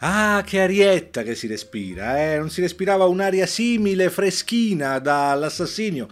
Ah, che arietta che si respira, eh? Non si respirava un'aria simile, freschina, dall'assassinio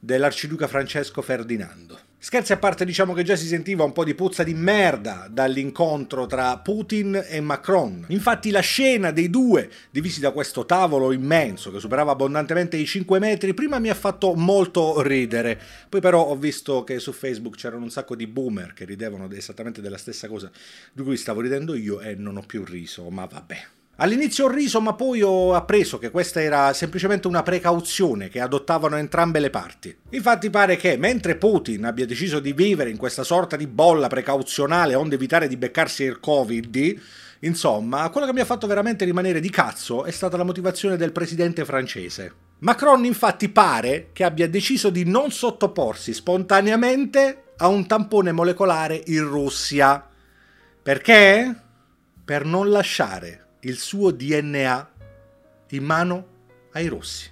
dell'arciduca Francesco Ferdinando. Scherzi a parte, diciamo che già si sentiva un po' di puzza di merda dall'incontro tra Putin e Macron. Infatti la scena dei due divisi da questo tavolo immenso che superava abbondantemente i 5 metri prima mi ha fatto molto ridere. Poi però ho visto che su Facebook c'erano un sacco di boomer che ridevano esattamente della stessa cosa di cui stavo ridendo io e non ho più riso, ma vabbè. All'inizio ho riso, ma poi ho appreso che questa era semplicemente una precauzione che adottavano entrambe le parti. Infatti pare che, mentre Putin abbia deciso di vivere in questa sorta di bolla precauzionale onde evitare di beccarsi il Covid, insomma, quello che mi ha fatto veramente rimanere di cazzo è stata la motivazione del presidente francese. Macron infatti pare che abbia deciso di non sottoporsi spontaneamente a un tampone molecolare in Russia. Perché? Per non lasciare il suo DNA in mano ai rossi.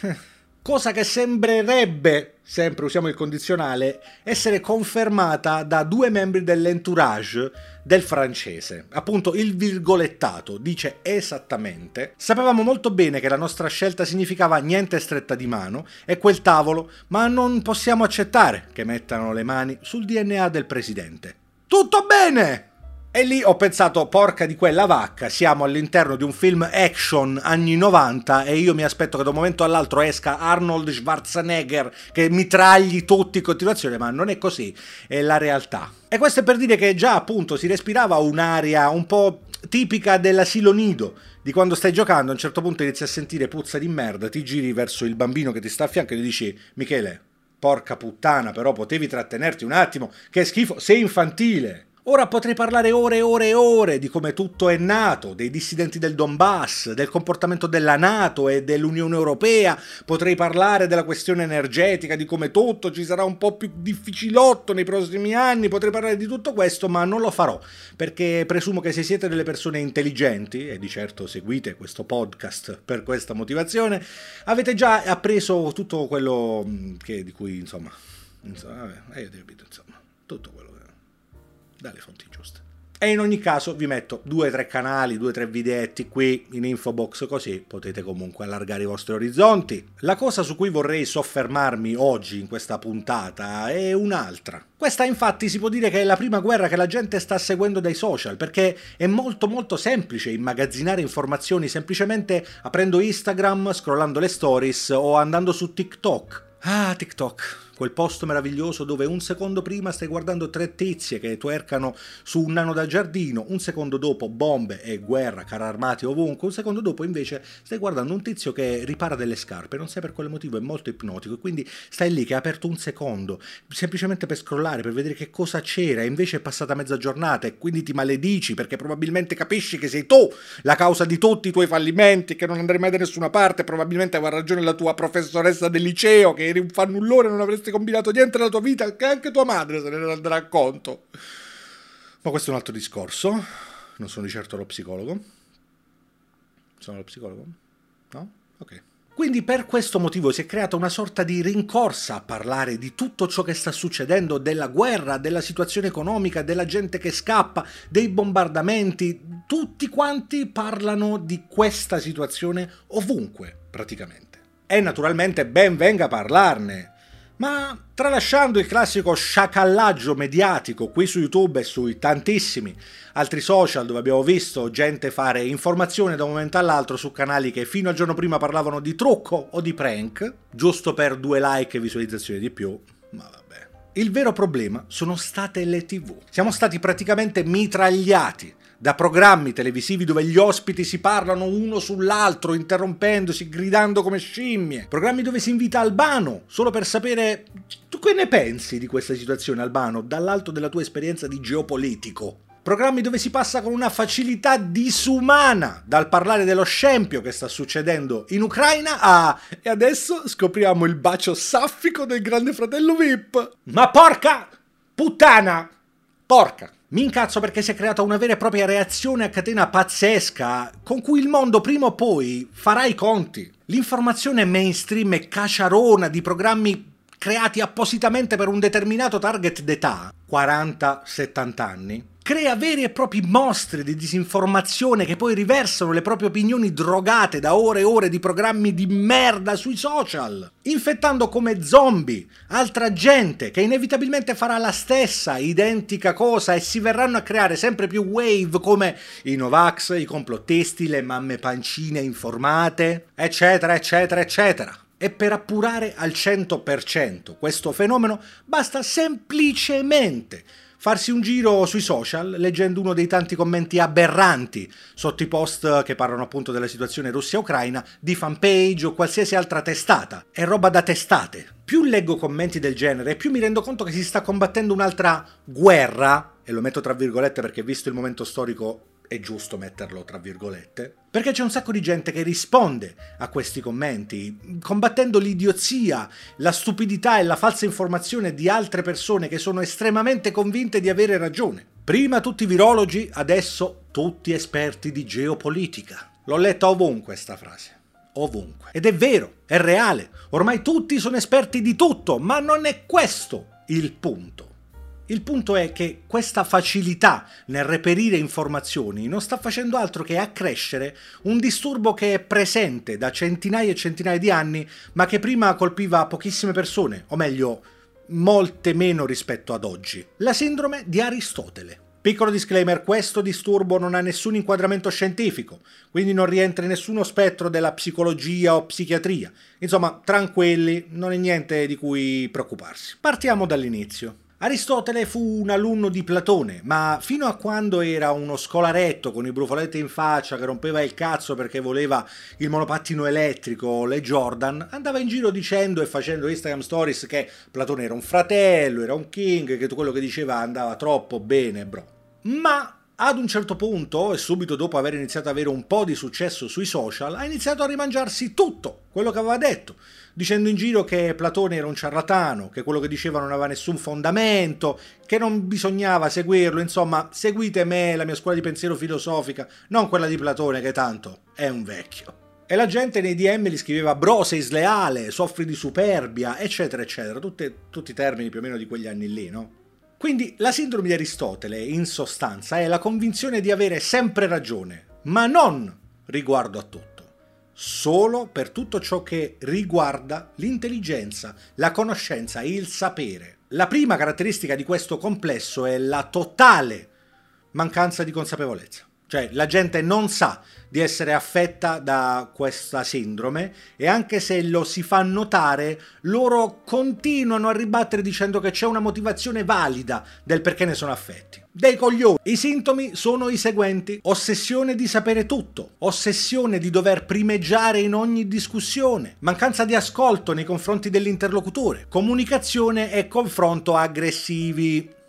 Cosa che sembrerebbe, sempre usiamo il condizionale, essere confermata da due membri dell'entourage del francese. Appunto, il virgolettato dice esattamente: Sapevamo molto bene che la nostra scelta significava niente stretta di mano e quel tavolo, ma non possiamo accettare che mettano le mani sul DNA del presidente. Tutto bene! E lì ho pensato, porca di quella vacca, siamo all'interno di un film action anni 90 e io mi aspetto che da un momento all'altro esca Arnold Schwarzenegger che mitragli tutti in continuazione, ma non è così, è la realtà. E questo è per dire che già appunto si respirava un'aria un po' tipica dell'asilo nido, di quando stai giocando a un certo punto inizi a sentire puzza di merda, ti giri verso il bambino che ti sta a fianco e gli dici Michele, porca puttana, però potevi trattenerti un attimo, che schifo, sei infantile. Ora potrei parlare ore e ore e ore di come tutto è nato, dei dissidenti del Donbass, del comportamento della Nato e dell'Unione Europea, potrei parlare della questione energetica, di come tutto ci sarà un po' più difficilotto nei prossimi anni, potrei parlare di tutto questo, ma non lo farò, perché presumo che se siete delle persone intelligenti, e di certo seguite questo podcast per questa motivazione, avete già appreso tutto quello mm, che, di cui, insomma, insomma, vabbè, io capito, insomma, tutto quello dalle fonti giuste. E in ogni caso vi metto due o tre canali, due o tre videetti qui in info box così potete comunque allargare i vostri orizzonti. La cosa su cui vorrei soffermarmi oggi in questa puntata è un'altra. Questa infatti si può dire che è la prima guerra che la gente sta seguendo dai social perché è molto molto semplice immagazzinare informazioni semplicemente aprendo Instagram, scrollando le stories o andando su TikTok. Ah, TikTok quel posto meraviglioso dove un secondo prima stai guardando tre tizie che twercano su un nano da giardino, un secondo dopo bombe e guerra, carri armati ovunque, un secondo dopo invece stai guardando un tizio che ripara delle scarpe, non sai per quale motivo, è molto ipnotico. E quindi stai lì che ha aperto un secondo, semplicemente per scrollare, per vedere che cosa c'era e invece è passata mezza giornata e quindi ti maledici perché probabilmente capisci che sei tu la causa di tutti i tuoi fallimenti, che non andrai mai da nessuna parte, probabilmente aveva ragione la tua professoressa del liceo, che eri un fannullone e non avresti avresti combinato niente nella tua vita, che anche tua madre se ne renderà conto. Ma questo è un altro discorso. Non sono di certo lo psicologo. Sono lo psicologo? No? Ok. Quindi per questo motivo si è creata una sorta di rincorsa a parlare di tutto ciò che sta succedendo, della guerra, della situazione economica, della gente che scappa, dei bombardamenti. Tutti quanti parlano di questa situazione ovunque, praticamente. E naturalmente ben venga a parlarne, ma tralasciando il classico sciacallaggio mediatico qui su YouTube e sui tantissimi altri social dove abbiamo visto gente fare informazione da un momento all'altro su canali che fino al giorno prima parlavano di trucco o di prank, giusto per due like e visualizzazioni di più, ma vabbè. Il vero problema sono state le tv. Siamo stati praticamente mitragliati da programmi televisivi dove gli ospiti si parlano uno sull'altro, interrompendosi, gridando come scimmie, programmi dove si invita Albano solo per sapere tu che ne pensi di questa situazione Albano dall'alto della tua esperienza di geopolitico. Programmi dove si passa con una facilità disumana dal parlare dello scempio che sta succedendo in Ucraina a e adesso scopriamo il bacio saffico del grande fratello VIP. Ma porca puttana! Porca! Mi incazzo perché si è creata una vera e propria reazione a catena pazzesca con cui il mondo prima o poi farà i conti. L'informazione mainstream e caciarona di programmi creati appositamente per un determinato target d'età, 40-70 anni, crea veri e propri mostri di disinformazione che poi riversano le proprie opinioni drogate da ore e ore di programmi di merda sui social, infettando come zombie altra gente che inevitabilmente farà la stessa identica cosa e si verranno a creare sempre più wave come i Novax, i complottisti, le mamme pancine informate, eccetera, eccetera, eccetera. E per appurare al 100% questo fenomeno basta semplicemente farsi un giro sui social leggendo uno dei tanti commenti aberranti sotto i post che parlano appunto della situazione Russia-Ucraina di fanpage o qualsiasi altra testata. È roba da testate. Più leggo commenti del genere, più mi rendo conto che si sta combattendo un'altra guerra, e lo metto tra virgolette perché visto il momento storico è giusto metterlo tra virgolette, perché c'è un sacco di gente che risponde a questi commenti, combattendo l'idiozia, la stupidità e la falsa informazione di altre persone che sono estremamente convinte di avere ragione. Prima tutti virologi, adesso tutti esperti di geopolitica. L'ho letta ovunque questa frase. Ovunque. Ed è vero, è reale. Ormai tutti sono esperti di tutto, ma non è questo il punto. Il punto è che questa facilità nel reperire informazioni non sta facendo altro che accrescere un disturbo che è presente da centinaia e centinaia di anni, ma che prima colpiva pochissime persone, o meglio, molte meno rispetto ad oggi. La sindrome di Aristotele. Piccolo disclaimer, questo disturbo non ha nessun inquadramento scientifico, quindi non rientra in nessuno spettro della psicologia o psichiatria. Insomma, tranquilli, non è niente di cui preoccuparsi. Partiamo dall'inizio. Aristotele fu un alunno di Platone, ma fino a quando era uno scolaretto con i brufoletti in faccia che rompeva il cazzo perché voleva il monopattino elettrico le Jordan, andava in giro dicendo e facendo Instagram stories che Platone era un fratello, era un king, che tutto quello che diceva andava troppo bene, bro. Ma ad un certo punto, e subito dopo aver iniziato ad avere un po' di successo sui social, ha iniziato a rimangiarsi tutto quello che aveva detto dicendo in giro che Platone era un ciarlatano, che quello che diceva non aveva nessun fondamento, che non bisognava seguirlo, insomma, seguite me, la mia scuola di pensiero filosofica, non quella di Platone che tanto è un vecchio. E la gente nei DM gli scriveva bro sei sleale, soffri di superbia, eccetera, eccetera, Tutte, tutti i termini più o meno di quegli anni lì, no? Quindi la sindrome di Aristotele, in sostanza, è la convinzione di avere sempre ragione, ma non riguardo a tutto solo per tutto ciò che riguarda l'intelligenza, la conoscenza e il sapere. La prima caratteristica di questo complesso è la totale mancanza di consapevolezza. Cioè la gente non sa di essere affetta da questa sindrome e anche se lo si fa notare, loro continuano a ribattere dicendo che c'è una motivazione valida del perché ne sono affetti. Dei coglioni. I sintomi sono i seguenti. Ossessione di sapere tutto, ossessione di dover primeggiare in ogni discussione, mancanza di ascolto nei confronti dell'interlocutore, comunicazione e confronto aggressivi.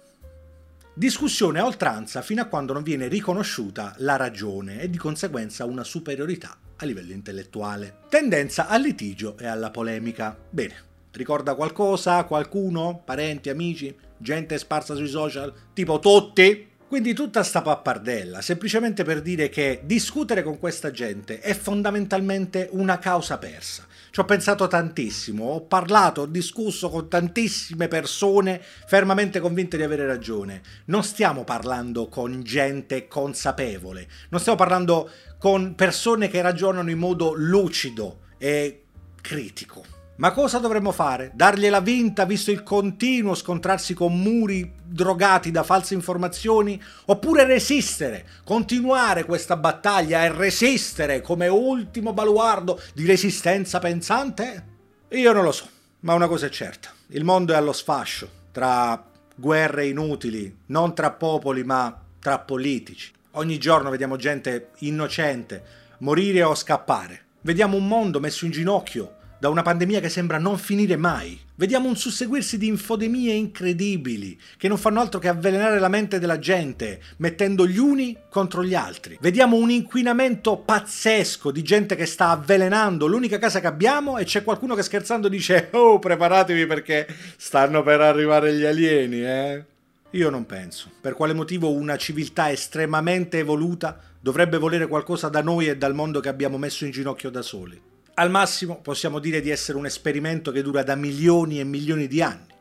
Discussione a oltranza fino a quando non viene riconosciuta la ragione e di conseguenza una superiorità a livello intellettuale. Tendenza al litigio e alla polemica. Bene, ricorda qualcosa? Qualcuno? Parenti, amici? Gente sparsa sui social? Tipo tutti? Quindi tutta sta pappardella, semplicemente per dire che discutere con questa gente è fondamentalmente una causa persa. Ci ho pensato tantissimo, ho parlato, ho discusso con tantissime persone fermamente convinte di avere ragione. Non stiamo parlando con gente consapevole, non stiamo parlando con persone che ragionano in modo lucido e critico. Ma cosa dovremmo fare? Dargliela vinta visto il continuo scontrarsi con muri drogati da false informazioni? Oppure resistere? Continuare questa battaglia e resistere come ultimo baluardo di resistenza pensante? Io non lo so, ma una cosa è certa. Il mondo è allo sfascio, tra guerre inutili, non tra popoli ma tra politici. Ogni giorno vediamo gente innocente morire o scappare. Vediamo un mondo messo in ginocchio da una pandemia che sembra non finire mai. Vediamo un susseguirsi di infodemie incredibili, che non fanno altro che avvelenare la mente della gente, mettendo gli uni contro gli altri. Vediamo un inquinamento pazzesco di gente che sta avvelenando l'unica casa che abbiamo e c'è qualcuno che scherzando dice «Oh, preparatevi perché stanno per arrivare gli alieni, eh?» Io non penso. Per quale motivo una civiltà estremamente evoluta dovrebbe volere qualcosa da noi e dal mondo che abbiamo messo in ginocchio da soli? Al massimo possiamo dire di essere un esperimento che dura da milioni e milioni di anni,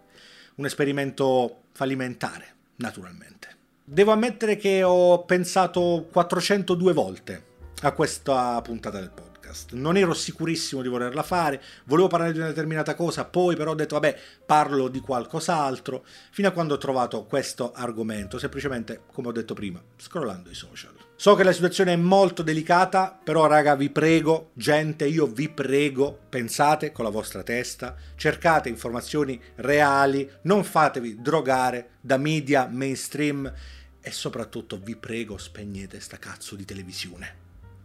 un esperimento fallimentare, naturalmente. Devo ammettere che ho pensato 402 volte a questa puntata del podcast. Non ero sicurissimo di volerla fare, volevo parlare di una determinata cosa, poi però ho detto vabbè parlo di qualcos'altro, fino a quando ho trovato questo argomento, semplicemente come ho detto prima, scrollando i social. So che la situazione è molto delicata, però raga vi prego, gente, io vi prego, pensate con la vostra testa, cercate informazioni reali, non fatevi drogare da media mainstream e soprattutto vi prego spegnete sta cazzo di televisione.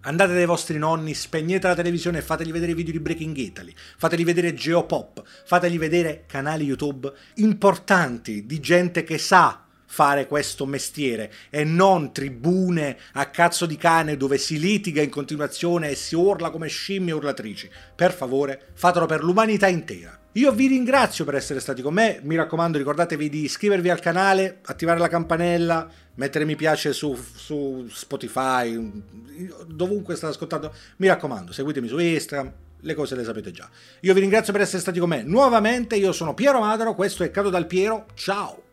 Andate dai vostri nonni, spegnete la televisione e fateli vedere video di Breaking Italy, fateli vedere Geopop, fateli vedere canali YouTube importanti di gente che sa fare questo mestiere e non tribune a cazzo di cane dove si litiga in continuazione e si urla come scimmie urlatrici. Per favore, fatelo per l'umanità intera. Io vi ringrazio per essere stati con me, mi raccomando ricordatevi di iscrivervi al canale, attivare la campanella, mettere mi piace su, su Spotify, dovunque state ascoltando, mi raccomando seguitemi su Instagram, le cose le sapete già. Io vi ringrazio per essere stati con me nuovamente, io sono Piero Madaro, questo è Cado dal Piero, ciao!